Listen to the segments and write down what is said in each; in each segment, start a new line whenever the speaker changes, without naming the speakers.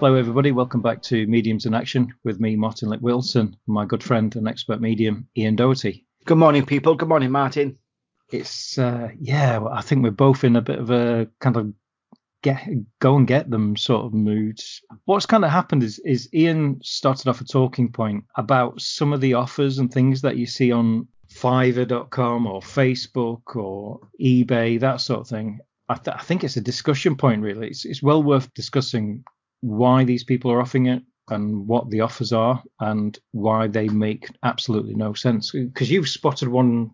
Hello, everybody. Welcome back to Mediums in Action with me, Martin Lick Wilson, my good friend and expert medium, Ian Doherty.
Good morning, people. Good morning, Martin.
It's, uh, yeah, I think we're both in a bit of a kind of get go and get them sort of mood. What's kind of happened is, is Ian started off a talking point about some of the offers and things that you see on Fiverr.com or Facebook or eBay, that sort of thing. I, th- I think it's a discussion point, really. It's, it's well worth discussing why these people are offering it and what the offers are and why they make absolutely no sense. Because you've spotted one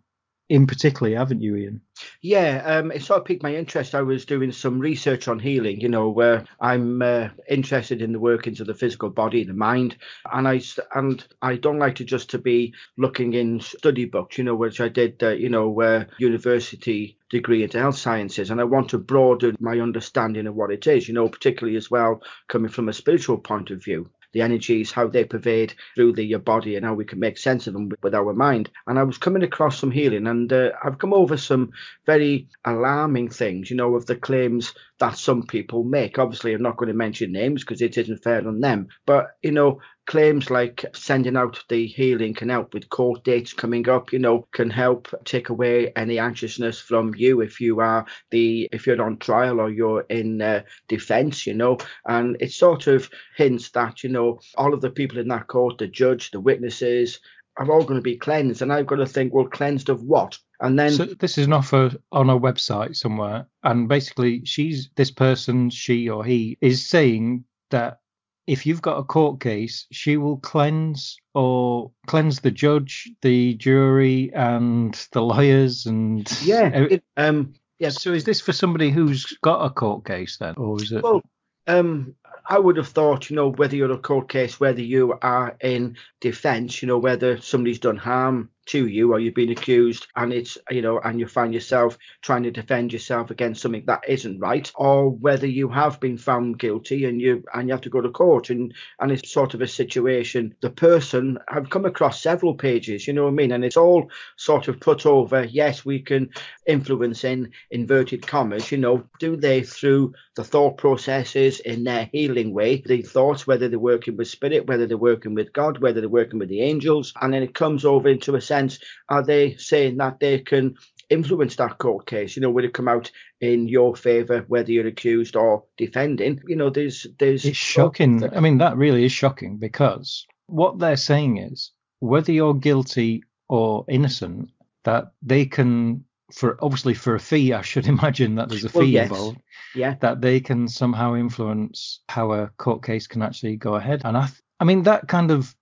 in particular, haven't you, Ian?
Yeah, um, it sort of piqued my interest. I was doing some research on healing, you know, where I'm uh, interested in the workings of the physical body, the mind, and I and I don't like to just to be looking in study books, you know, which I did, uh, you know, uh, university degree into health sciences, and I want to broaden my understanding of what it is, you know, particularly as well coming from a spiritual point of view the energies, how they pervade through the your body, and how we can make sense of them with our mind. And I was coming across some healing, and uh, I've come over some very alarming things, you know, of the claims that some people make. Obviously, I'm not going to mention names because it isn't fair on them, but you know, claims like sending out the healing can help with court dates coming up you know can help take away any anxiousness from you if you are the if you're on trial or you're in uh, defense you know. And it sort of hints that you know all of the people in that court the judge the witnesses are all going to be cleansed. And i've got to think well cleansed of what? And then
so this is an offer on a website somewhere and basically she's this person she or he is saying that if you've got a court case, she will cleanse or cleanse the judge, the jury, and the lawyers, and
yeah, it, um, yeah.
So is this for somebody who's got a court case then, or is it?
Well, um, I would have thought, you know, whether you're a court case, whether you are in defence, you know, whether somebody's done harm to you or you've been accused and it's you know and you find yourself trying to defend yourself against something that isn't right or whether you have been found guilty and you and you have to go to court and and it's sort of a situation. The person i've come across several pages you know what i mean? And it's all sort of put over yes we can influence in inverted commas you know do they through the thought processes in their healing way the thoughts whether they're working with spirit whether they're working with god whether they're working with the angels and then it comes over into a sense, are they saying that they can influence that court case? You know, will it come out in your favour whether you're accused or defending? You know, there's there's
it's shocking. I mean, that really is shocking because what they're saying is whether you're guilty or innocent, that they can for obviously for a fee, I should imagine that there's a fee well, yes. involved.
Yeah.
That they can somehow influence how a court case can actually go ahead. And I, th- I mean, that kind of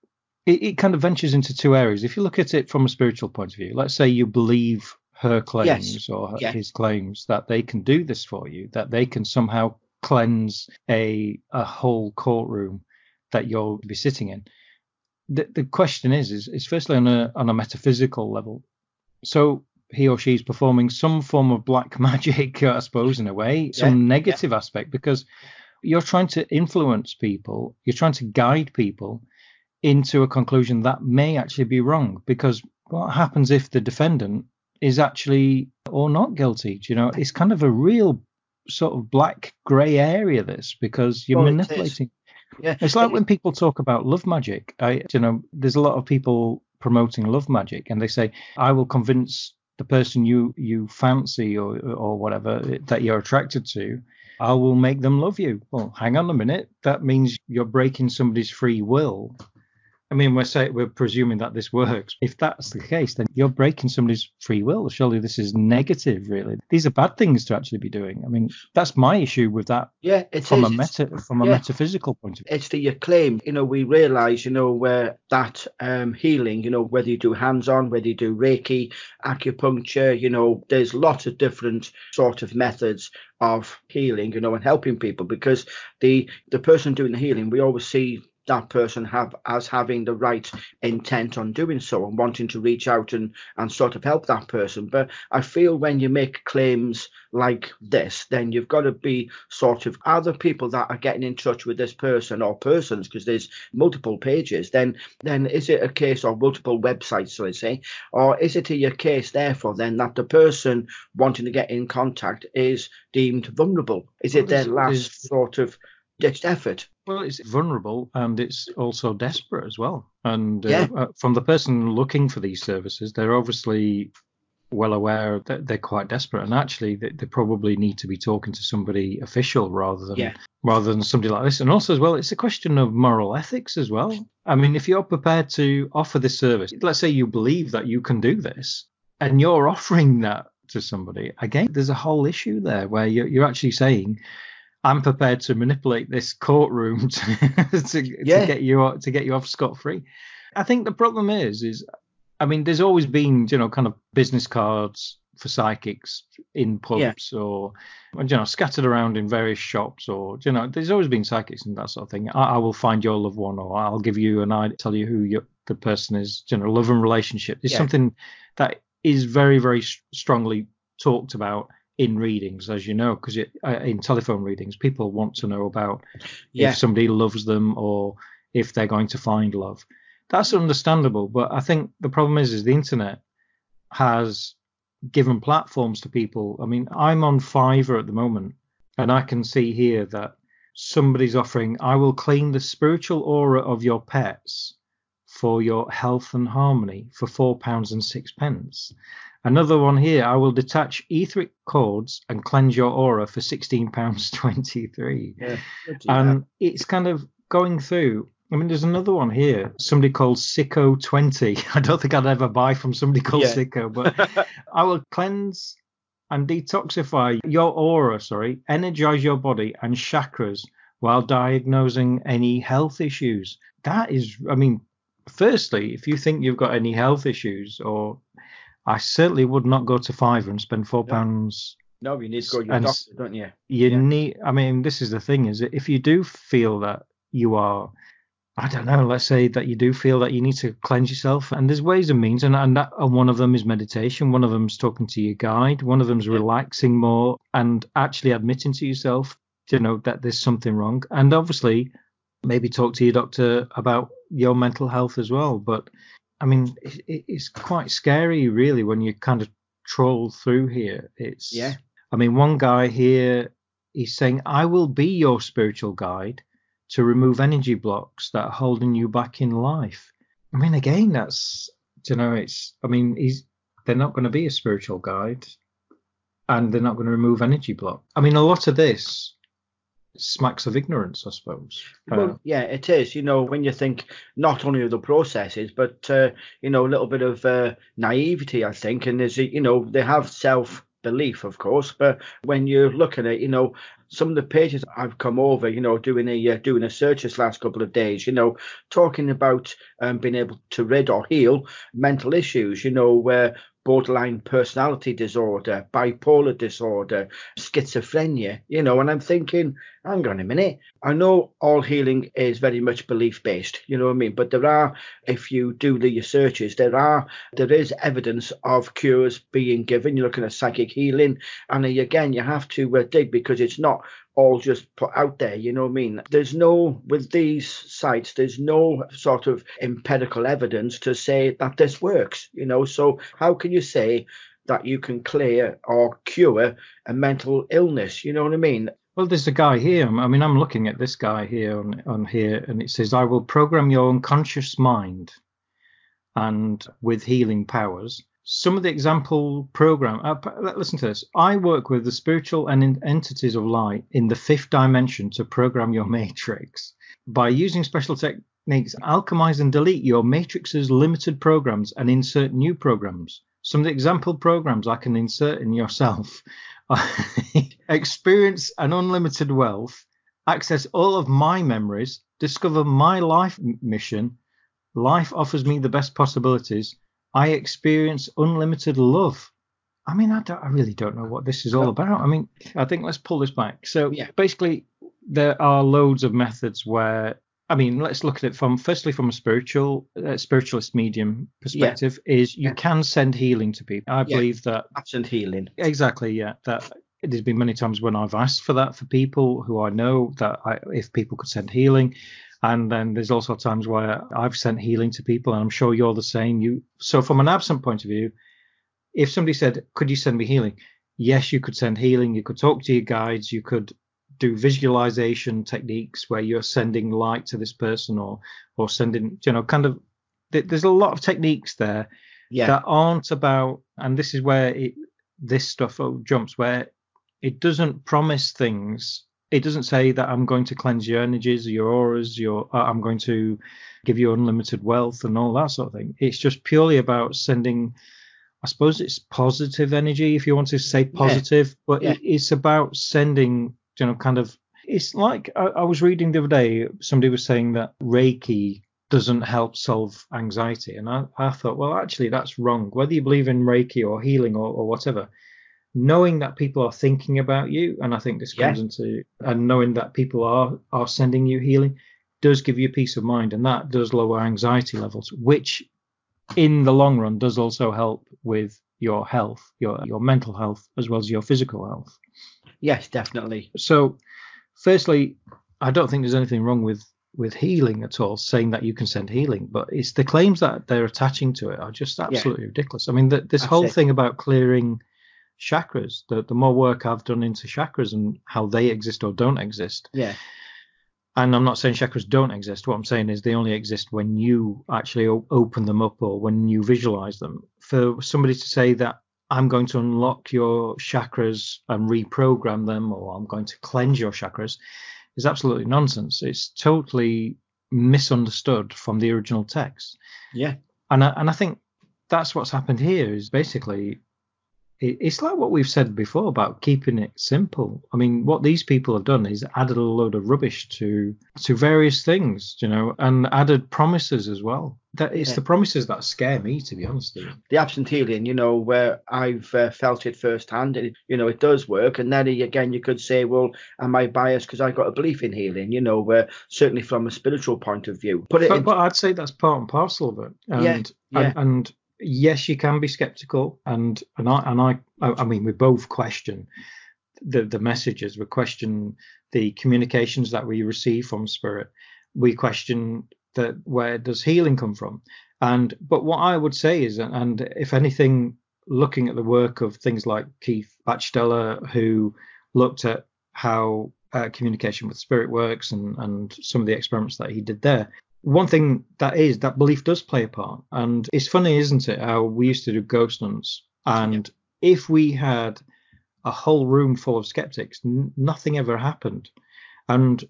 it, it, kind of ventures into two areas. If you look at it from a spiritual point of view, let's say you believe her claims yes. or yeah. his claims that they can do this for you, that they can somehow cleanse a a whole courtroom that you'll be sitting in. The, the question is, is, is firstly on a on a metaphysical level. So he or she is performing some form of black magic, I suppose, in a way, some yeah. negative yeah. aspect, because you're trying to influence people, you're trying to guide people into a conclusion that may actually be wrong because what happens if the defendant is actually or not guilty? Do you know, it's kind of a real sort of black grey area. This because you're well, manipulating. It yeah. It's like when people talk about love magic. I, you know, there's a lot of people promoting love magic, and they say, "I will convince the person you you fancy or or whatever that you're attracted to." I will make them love you. Well, hang on a minute. That means you're breaking somebody's free will I mean, we're say, we're presuming that this works. If that's the case, then you're breaking somebody's free will. Surely this is negative, really. These are bad things to actually be doing. I mean, that's my issue with that.
Yeah, it's
from is. a meta from a yeah. metaphysical point of view.
It's the claim. You know, we realise, you know, where that um, healing. You know, whether you do hands-on, whether you do Reiki, acupuncture. You know, there's lots of different sort of methods of healing. You know, and helping people because the the person doing the healing, we always see that person have as having the right intent on doing so and wanting to reach out and and sort of help that person. But i feel when you make claims like this then you've got to be sort of other people that are getting in touch with this person or persons because there's multiple pages then then is it a case of multiple websites so i say? Or is it a case therefore then that the person wanting to get in contact is deemed vulnerable? Is it their last sort of ditched effort.
Well, it's vulnerable and it's also desperate as well. And uh,
Yeah.
uh, from the person looking for these services, they're obviously well aware that they're quite desperate, and actually they, they probably need to be talking to somebody official rather than
Yeah.
rather than somebody like this. And also as well, it's a question of moral ethics as well. I mean, if you're prepared to offer this service, let's say you believe that you can do this, and you're offering that to somebody, again, there's a whole issue there where you're, you're actually saying. I'm prepared to manipulate this courtroom to, to,
Yeah.
to get you to get you off scot free. I think the problem is, is I mean, there's always been, you know, kind of business cards for psychics in pubs or, you know, scattered around in various shops or, you know, there's always been psychics and that sort of thing. I, I will find your loved one or I'll give you an idea, tell you who your, the person is, you know, love and relationship. is
Yeah.
something that is very, very strongly talked about in readings, as you know, because uh, in telephone readings, people want to know about
Yeah.
if somebody loves them or if they're going to find love. That's understandable, but I think the problem is, is the internet has given platforms to people. I mean, I'm on Fiverr at the moment, and I can see here that somebody's offering, I will clean the spiritual aura of your pets for your health and harmony for four pounds and six pence. Another one here, I will detach etheric cords and cleanse your aura for sixteen pounds twenty three
Yeah.
and it's kind of going through. I mean, there's another one here. Somebody called Sicko Twenty. I don't think I'd ever buy from somebody called
Yeah.
Sicko, but I will cleanse and detoxify your aura. Sorry, energize your body and chakras while diagnosing any health issues. That is, I mean, firstly, if you think you've got any health issues, or I certainly would not go to Fiverr and spend four
No.
pounds
no, you need to go to your
And-
doctor, don't you?
you
Yeah.
need i mean this is the thing is that if you do feel that you are i don't know let's say that you do feel that you need to cleanse yourself and there's ways and means and, and, that, and one of them is meditation one of them's talking to your guide one of them's
Yeah.
relaxing more and actually admitting to yourself you know that there's something wrong and obviously maybe talk to your doctor about your mental health as well but i mean it, it- it's quite scary really when you kind of troll through here it's
Yeah.
I mean, one guy here, he's saying, I will be your spiritual guide to remove energy blocks that are holding you back in life. I mean, again, that's, you know, it's, I mean, he's, they're not going to be a spiritual guide and they're not going to remove energy block. I mean, a lot of this smacks of ignorance, I suppose. Uh,
Well, yeah, it is. You know, when you think not only of the processes, but uh, you know, a little bit of uh, naivety, I think, and there's, you know, they have self belief, of course, but when you look at it, you know, some of the pages I've come over, you know, doing a uh, doing a search this last couple of days, you know, talking about um, being able to rid or heal mental issues, you know, where borderline personality disorder, bipolar disorder, schizophrenia, you know, and I'm thinking, hang on a minute, I know all healing is very much belief based, you know what I mean? But there are, if you do the researches, there are, there is evidence of cures being given. You're looking at psychic healing, and again, you have to uh, dig because it's not all just put out there, you know what I mean? There's no, with these sites, there's no sort of empirical evidence to say that this works, you know? So, how can you say that you can clear or cure a mental illness? You know what I mean?
Well, there's a guy here. I mean, I'm looking at this guy here on, on here, and it says, I will program your unconscious mind and with healing powers. Some of the example program, uh, listen to this. I work with the spiritual and entities of light in the fifth dimension to program your matrix. By using special techniques, alchemize and delete your matrix's limited programs and insert new programs. Some of the example programs I can insert in yourself experience an unlimited wealth, access all of my memories, discover my life mission. Life offers me the best possibilities. I experience unlimited love. I mean, I, don't, I really don't know what this is all about. I mean, I think let's pull this back. So
Yeah.
basically, there are loads of methods where. I mean, let's look at it from firstly from a spiritual, uh, spiritualist medium perspective. Is you
Yeah.
can send healing to people. I
Yeah.
believe that
Absent healing.
Exactly, yeah. That there's been many times when I've asked for that for people who I know that I, if people could send healing, and then there's also times where I've sent healing to people, and I'm sure you're the same. You so from an absent point of view, if somebody said, "Could you send me healing?" Yes, you could send healing. You could talk to your guides. You could do visualization techniques where you're sending light to this person or or sending you know kind of there's a lot of techniques there
Yeah.
that aren't about and this is where it, this stuff jumps where it doesn't promise things it doesn't say that i'm going to cleanse your energies your auras your uh, i'm going to give you unlimited wealth and all that sort of thing it's just purely about sending i suppose it's positive energy if you want to say positive but
Yeah.
it's about sending you know kind of it's like I, I was reading the other day somebody was saying that reiki doesn't help solve anxiety. And I, I thought, well, actually, that's wrong. Whether you believe in Reiki or healing or, or whatever, knowing that people are thinking about you, and I think this comes
Yeah.
into, and knowing that people are are sending you healing, does give you peace of mind, and that does lower anxiety levels, which in the long run does also help with your health, your your mental health as well as your physical health.
Yes, definitely.
So, firstly, I don't think there's anything wrong with with healing at all, saying that you can send healing, but it's the claims that they're attaching to it are just absolutely ridiculous. I mean, the, this
That's
whole
it.
thing about clearing chakras, the, the more work I've done into chakras and how they exist or don't exist,
Yeah.
and I'm not saying chakras don't exist. What I'm saying is they only exist when you actually open them up or when you visualize them. For somebody to say that I'm going to unlock your chakras and reprogram them, or I'm going to cleanse your chakras, is absolutely nonsense. It's totally misunderstood from the original text.
Yeah.
And I, and I think that's what's happened here is basically it's like what we've said before about keeping it simple. I mean, what these people have done is added a load of rubbish to to various things, you know, and added promises as well. That it's
Yeah.
the promises that scare me, to be honest
the absent healing, you know, where I've uh, felt it firsthand, and it, you know, it does work. And then again, you could say, well, am I biased because I got a belief in healing? You know, where certainly from a spiritual point of view, it
But,
in,
but I'd say that's part and parcel of it. And,
Yeah, yeah.
And, and yes, you can be skeptical, and and I and I I mean we both question the the messages. We question the communications that we receive from spirit. We question that where does healing come from? And but what I would say is, and if anything, looking at the work of things like Keith Batcheldor, who looked at how uh, communication with spirit works and and some of the experiments that he did there. One thing that is that belief does play a part, and it's funny, isn't it? How we used to do ghost hunts, and if we had a whole room full of skeptics, n- nothing ever happened, and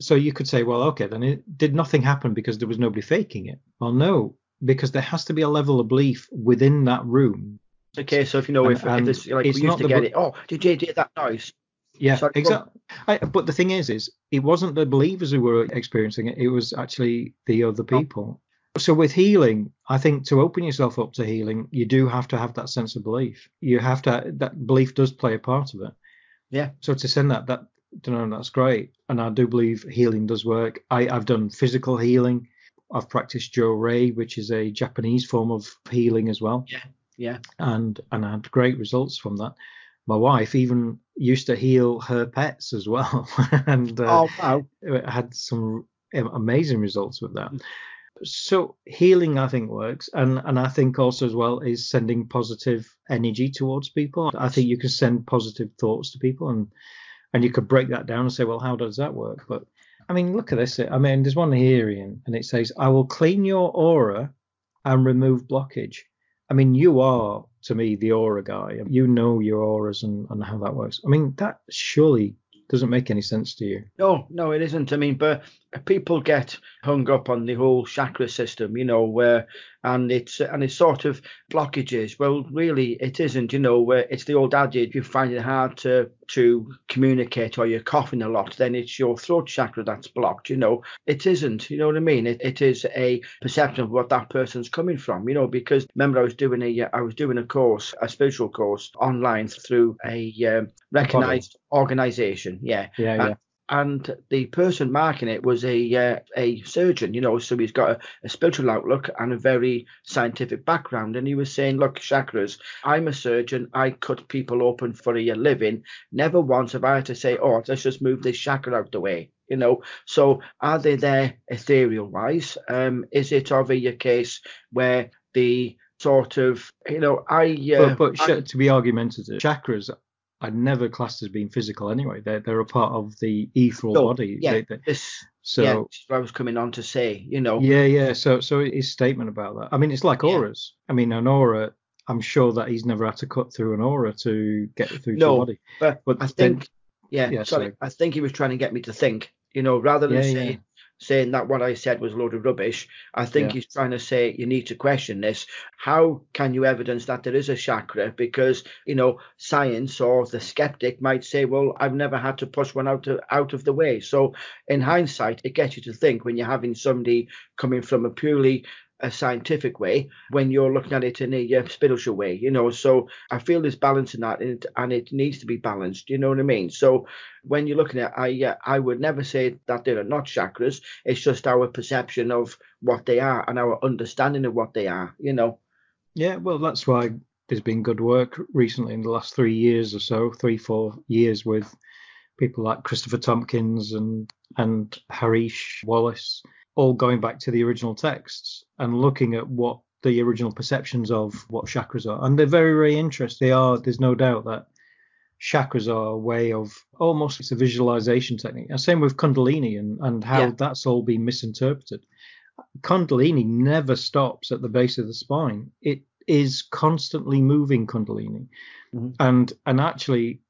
so you could say, well, okay, then it did nothing happen because there was nobody faking it. Well, no, because there has to be a level of belief within that room.
okay. So if you know,
and-
if,
and
if it's like we used to get
bu-
it, oh, did you hear that noise?
Yeah,
Sorry,
exactly. I, but the thing is, is it wasn't the believers who were experiencing it; it was actually the other
Oh.
people. So with healing, I think to open yourself up to healing, you do have to have that sense of belief. You have to that belief does play a part of it.
Yeah.
So to send that, that you know, that's great, and I do believe healing does work. I, I've done physical healing. I've practiced Johrei, which is a Japanese form of healing as well
Yeah. Yeah.
and and I had great results from that. My wife even used to heal her pets as well, and uh,
oh wow.
had some amazing results with that. So healing, I think, works, and and I think also as well is sending positive energy towards people. I think you can send positive thoughts to people, and and you could break that down and say, well, how does that work? But I mean, look at this. I mean, there's one here, Ian, and it says, I will clean your aura and remove blockage. I mean, you are to me the aura guy. You know your auras and, and how that works. I mean, that surely doesn't make any sense to you.
No, no, it isn't. I mean, but people get hung up on the whole chakra system, you know, where and it's and it's sort of blockages. Well, really, it isn't. You know, where it's the old adage: if you find it hard to to communicate or you're coughing a lot, then it's your throat chakra that's blocked. You know, it isn't. You know what I mean? It, it is a perception of what that person's coming from. You know, because remember, I was doing a I was doing a course, a spiritual course online through a um, recognized organization. Yeah,
Yeah,
Uh,
yeah.
And the person marking it was a uh, a surgeon, you know, so he's got a, a spiritual outlook and a very scientific background. And he was saying, look, chakras, I'm a surgeon, I cut people open for a living. Never once have I had to say, oh, let's just move this chakra out the way. You know, so are they there ethereal wise? Um, is it of a case where the sort of, you know, I, uh,
but but
I-
to be argumentative, chakras are never classed as being physical anyway. They're they're a part of the ethereal
So,
body.
yeah,
They- they-
this
so
yeah, I was coming on to say. You know,
yeah, yeah. So so his statement about that. I mean, it's like
Yeah.
auras. I mean, an aura. I'm sure that he's never had to cut through an aura to get through to
No,
the body.
but,
But
I
then-
think yeah,
yeah,
sorry,
sorry.
I think he was trying to get me to think. You know, rather than
Yeah,
saying
yeah.
Saying that what I said was a load of rubbish, I think
Yeah.
he's trying to say you need to question this. How can you evidence that there is a chakra? Because you know, science or the skeptic might say, well, I've never had to push one out of out of the way. So in hindsight, it gets you to think when you're having somebody coming from a purely a scientific way when you're looking at it in a uh, spiritual way, you know. So I feel there's balance in that, and it, and it needs to be balanced. You know what I mean? So when you're looking at, I uh, I would never say that they're not chakras. It's just our perception of what they are and our understanding of what they are. You know.
Yeah, well, that's why there's been good work recently in the last three years or so, three, four years with people like Christopher Tompkins and and Hareesh Wallis, all going back to the original texts and looking at what the original perceptions of what chakras are. And they're very, very interesting. They are, there's no doubt that chakras are a way of almost it's a visualization technique. And same with Kundalini and, and how
Yeah.
that's all been misinterpreted. Kundalini never stops at the base of the spine. It is constantly moving Kundalini.
Mhm.
And and actually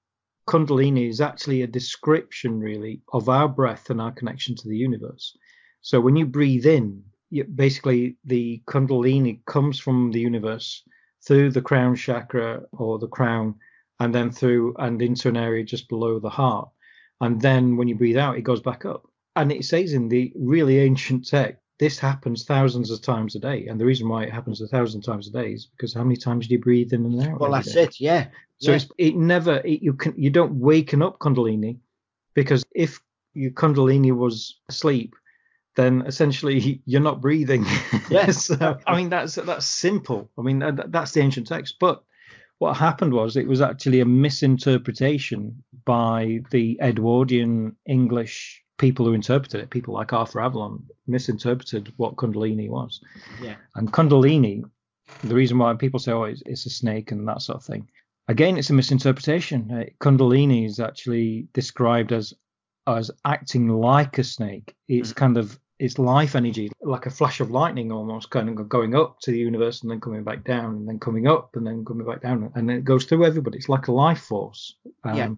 Kundalini is actually a description really of our breath and our connection to the universe. So when you breathe in, you, basically the Kundalini comes from the universe through the crown chakra or the crown and then through and into an area just below the heart. And then when you breathe out, it goes back up. And it says in the really ancient text, this happens thousands of times a day. And the reason why it happens a thousand times a day is because how many times do you breathe in and out?
Well, that's
day?
it. Yeah.
So
yeah.
it's, it never it, you can you don't waken up Kundalini because if your Kundalini was asleep, then essentially you're not breathing.
Yes.
so I mean that's that's simple. I mean that, that's the ancient text. But what happened was it was actually a misinterpretation by the Edwardian English people who interpreted it. People like Arthur Avalon misinterpreted what Kundalini was.
Yeah.
And Kundalini, the reason why people say, oh, it's, it's a snake and that sort of thing. Again, it's a misinterpretation. Uh, Kundalini is actually described as as acting like a snake. It's kind of it's life energy, like a flash of lightning, almost kind of going up to the universe and then coming back down, and then coming up and then coming back down, and it goes through everybody. It's like a life force. Um,
Yeah.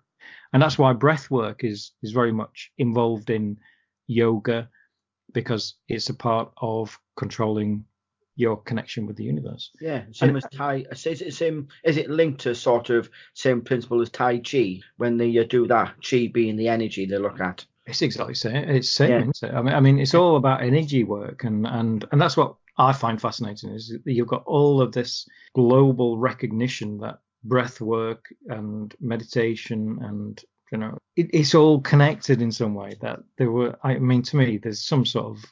And that's why breath work is is very much involved in yoga because it's a part of controlling your connection with the universe.
Yeah, same
And-
as Tai. Is it same? Is it linked to sort of same principle as Tai Chi when they uh, do that? Chi being the energy they look at.
It's exactly the same. It's same.
Yeah.
Isn't it? I mean, I mean, it's all about energy work, and and and that's what I find fascinating is that you've got all of this global recognition that breath work and meditation and you know it, it's all connected in some way. That there were, I mean, to me, there's some sort of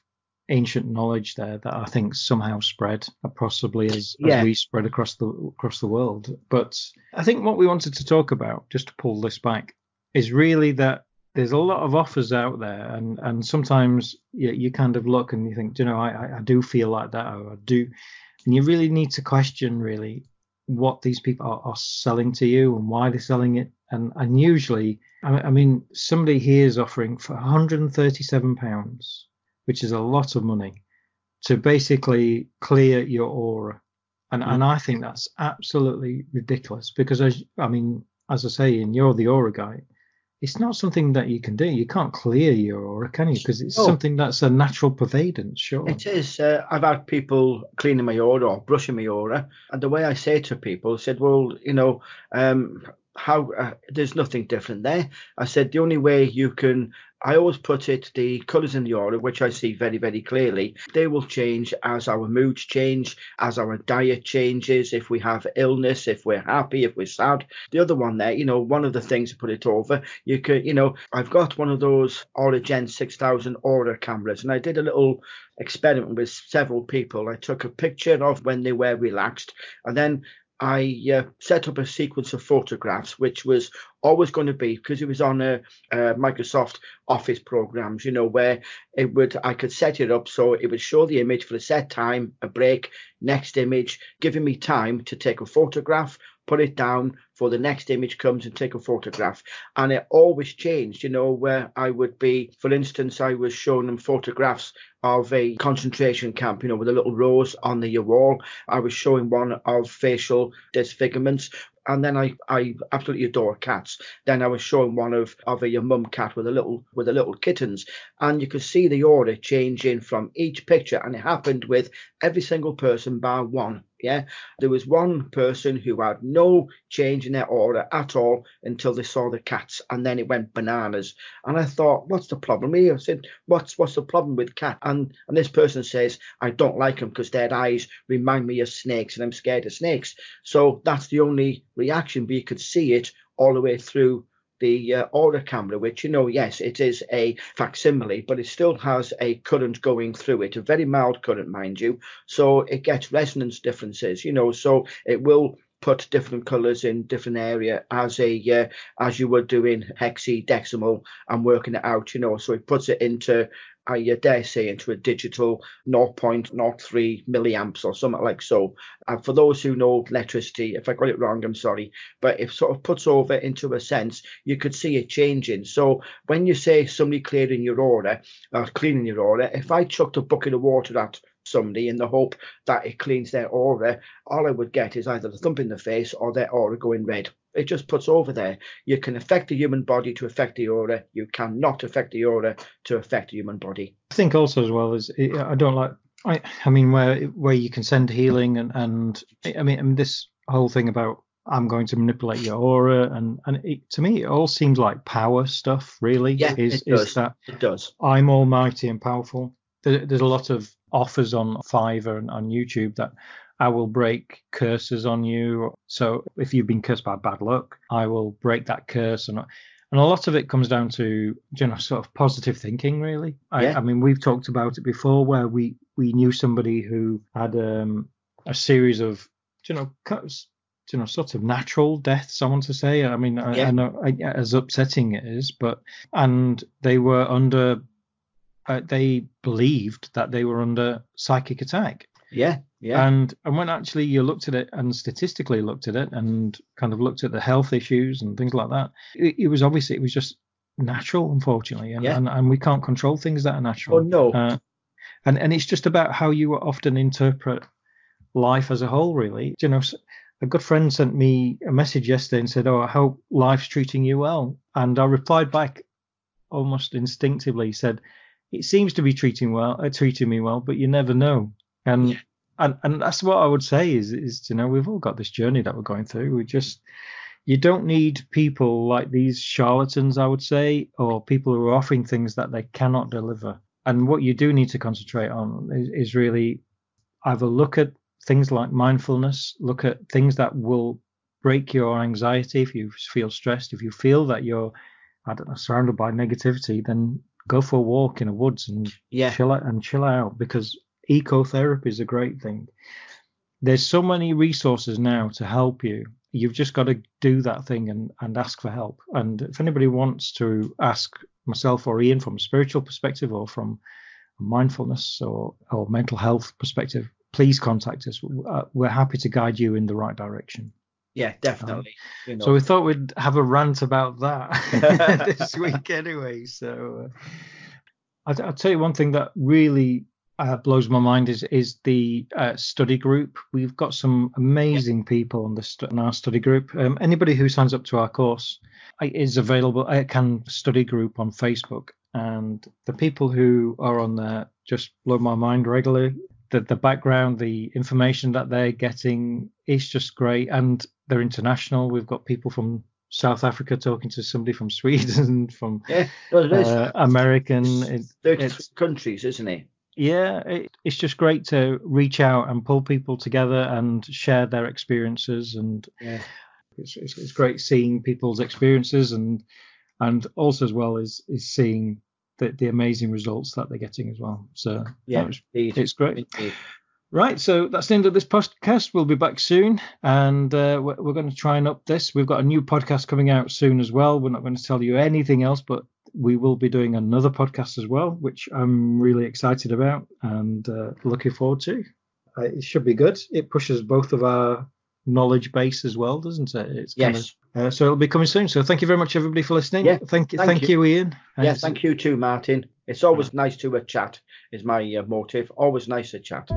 ancient knowledge there that I think somehow spread, uh, possibly as,
Yeah.
as we spread across the across the world. But I think what we wanted to talk about, just to pull this back, is really that there's a lot of offers out there, and and sometimes you, you kind of look and you think, "Do you know, I I- do feel like that, or I do, and you really need to question really what these people are, are selling to you and why they're selling it. And and usually, I, I mean, somebody here is offering for 137 pounds, which is a lot of money, to basically clear your aura. And mm-hmm. and I think that's absolutely ridiculous because as I mean, as I say, and you're the aura guy, it's not something that you can do. You can't clear your aura, can you? Because it's
No.
something that's a natural pervadance, sure.
It is. Uh, I've had people cleaning my aura or brushing my aura, and the way I say to people, I said, "Well, you know, um, how uh, there's nothing different there." I said, "The only way you can." I always put it the colours in the aura, which I see very, very clearly, they will change as our moods change, as our diet changes, if we have illness, if we're happy, if we're sad. The other one there, you know, one of the things to put it over, you could, you know, I've got one of those Aura 6000 Aura cameras, and I did a little experiment with several people. I took a picture of when they were relaxed, and then I uh, set up a sequence of photographs, which was always going to be because it was on a, a Microsoft Office programs, you know, where it would I could set it up so it would show the image for a set time, a break, next image, giving me time to take a photograph, put it down, for the next image comes and take a photograph. And it always changed, you know, where I would be, for instance, I was showing them photographs of a concentration camp, you know, with a little rose on the wall. I was showing one of facial disfigurements and then I, I absolutely adore cats. Then I was showing one of of a mum cat with a little with a little kittens, and you could see the aura changing from each picture, and it happened with every single person bar one. Yeah, there was one person who had no change in their aura at all until they saw the cats, and then it went bananas. And I thought, what's the problem here? I said, what's what's the problem with cat? And and this person says, I don't like them because their eyes remind me of snakes, and I'm scared of snakes. So that's the only reaction, but you could see it all the way through the uh, aura camera, which you know, yes, it is a facsimile, but it still has a current going through it, a very mild current, mind you. So it gets resonance differences, you know, so it will put different colors in different area as a uh, as you were doing in hexadecimal and working it out you know so it puts it into I dare say into a digital 0.03 milliamps or something like so. And for those who know electricity, if I got it wrong, I'm sorry, but it sort of puts over into a sense, you could see it changing. So when you say somebody clearing your aura, or cleaning your aura, if I chucked a bucket of water at somebody in the hope that it cleans their aura, all I would get is either a thump in the face or their aura going red. It just puts over there. You can affect the human body to affect the aura. You cannot affect the aura to affect the human body.
I think also as well as I don't like. I, I mean, where where you can send healing and and I mean, I mean this whole thing about I'm going to manipulate your aura, and and it, to me, it all seems like power stuff. Really,
yeah,
is
it does.
is that
it does.
I'm almighty and powerful. There, there's a lot of offers on Fiverr and on YouTube that I will break curses on you. So if you've been cursed by bad luck, I will break that curse. And and a lot of it comes down to you know sort of positive thinking, really. I,
Yeah.
I mean, we've talked about it before, where we we knew somebody who had um, a series of you know cuts. You know, sort of natural deaths. I want to say. I mean, I,
Yeah.
I know I, as upsetting it is, but and they were under. Uh, they believed that they were under psychic attack,
Yeah, yeah,
and and when actually you looked at it and statistically looked at it and kind of looked at the health issues and things like that, it, it was obviously it was just natural, unfortunately, and,
Yeah.
and and we can't control things that are natural.
Oh, no.
Uh, and and it's just about how you often interpret life as a whole, really. You know, a good friend sent me a message yesterday and said, "Oh, I hope life's treating you well," and I replied back almost instinctively, said, "It seems to be treating well, uh, treating me well, but you never know." And
Yeah.
and and that's what I would say is is you know we've all got this journey that we're going through. We just you don't need people like these charlatans, I would say, or people who are offering things that they cannot deliver. And what you do need to concentrate on is, is really either look at things like mindfulness, look at things that will break your anxiety if you feel stressed, if you feel that you're, I don't know, surrounded by negativity, then go for a walk in the woods and
yeah,
chill out and chill out because ecotherapy is a great thing. There's so many resources now to help you. You've just got to do that thing and, and ask for help. And if anybody wants to ask myself or Ian from a spiritual perspective or from a mindfulness or, or mental health perspective, please contact us. Uh, We're happy to guide you in the right direction.
Yeah, definitely. you know,
So we thought we'd have a rant about that this week anyway. So uh, I'll, I'll tell you one thing that really uh, blows my mind is is the uh, study group. We've got some amazing people on the stu- in our study group. Um, anybody who signs up to our course uh, is available. I can study group on Facebook, and the people who are on there just blow my mind regularly. The, the background, the information that they're getting is just great, and they're international. We've got people from South Africa talking to somebody from Sweden, from
yeah, is.
uh, American. It, it's
countries, isn't it?
yeah, it, it's just great to reach out and pull people together and share their experiences, and
Yeah,
it's, it's, it's great seeing people's experiences and and also as well is is seeing the, the amazing results that they're getting as well. So
yeah,
was- it's great.
Indeed.
Right, so that's the end of this podcast. We'll be back soon, and uh, we're, we're going to try and up this. We've got a new podcast coming out soon as well. We're not going to tell you anything else, but we will be doing another podcast as well, which I'm really excited about and uh, looking forward to. Uh, it should be good. It pushes both of our knowledge base as well, doesn't it? It's
yes.
Of, uh, so it'll be coming soon. So thank you very much, everybody, for listening.
Yeah,
thank,
thank
thank you.
you.
Ian.
Yes, thank you too, Martin. It's always nice to uh, chat. Is my uh, motive. Always nice to chat.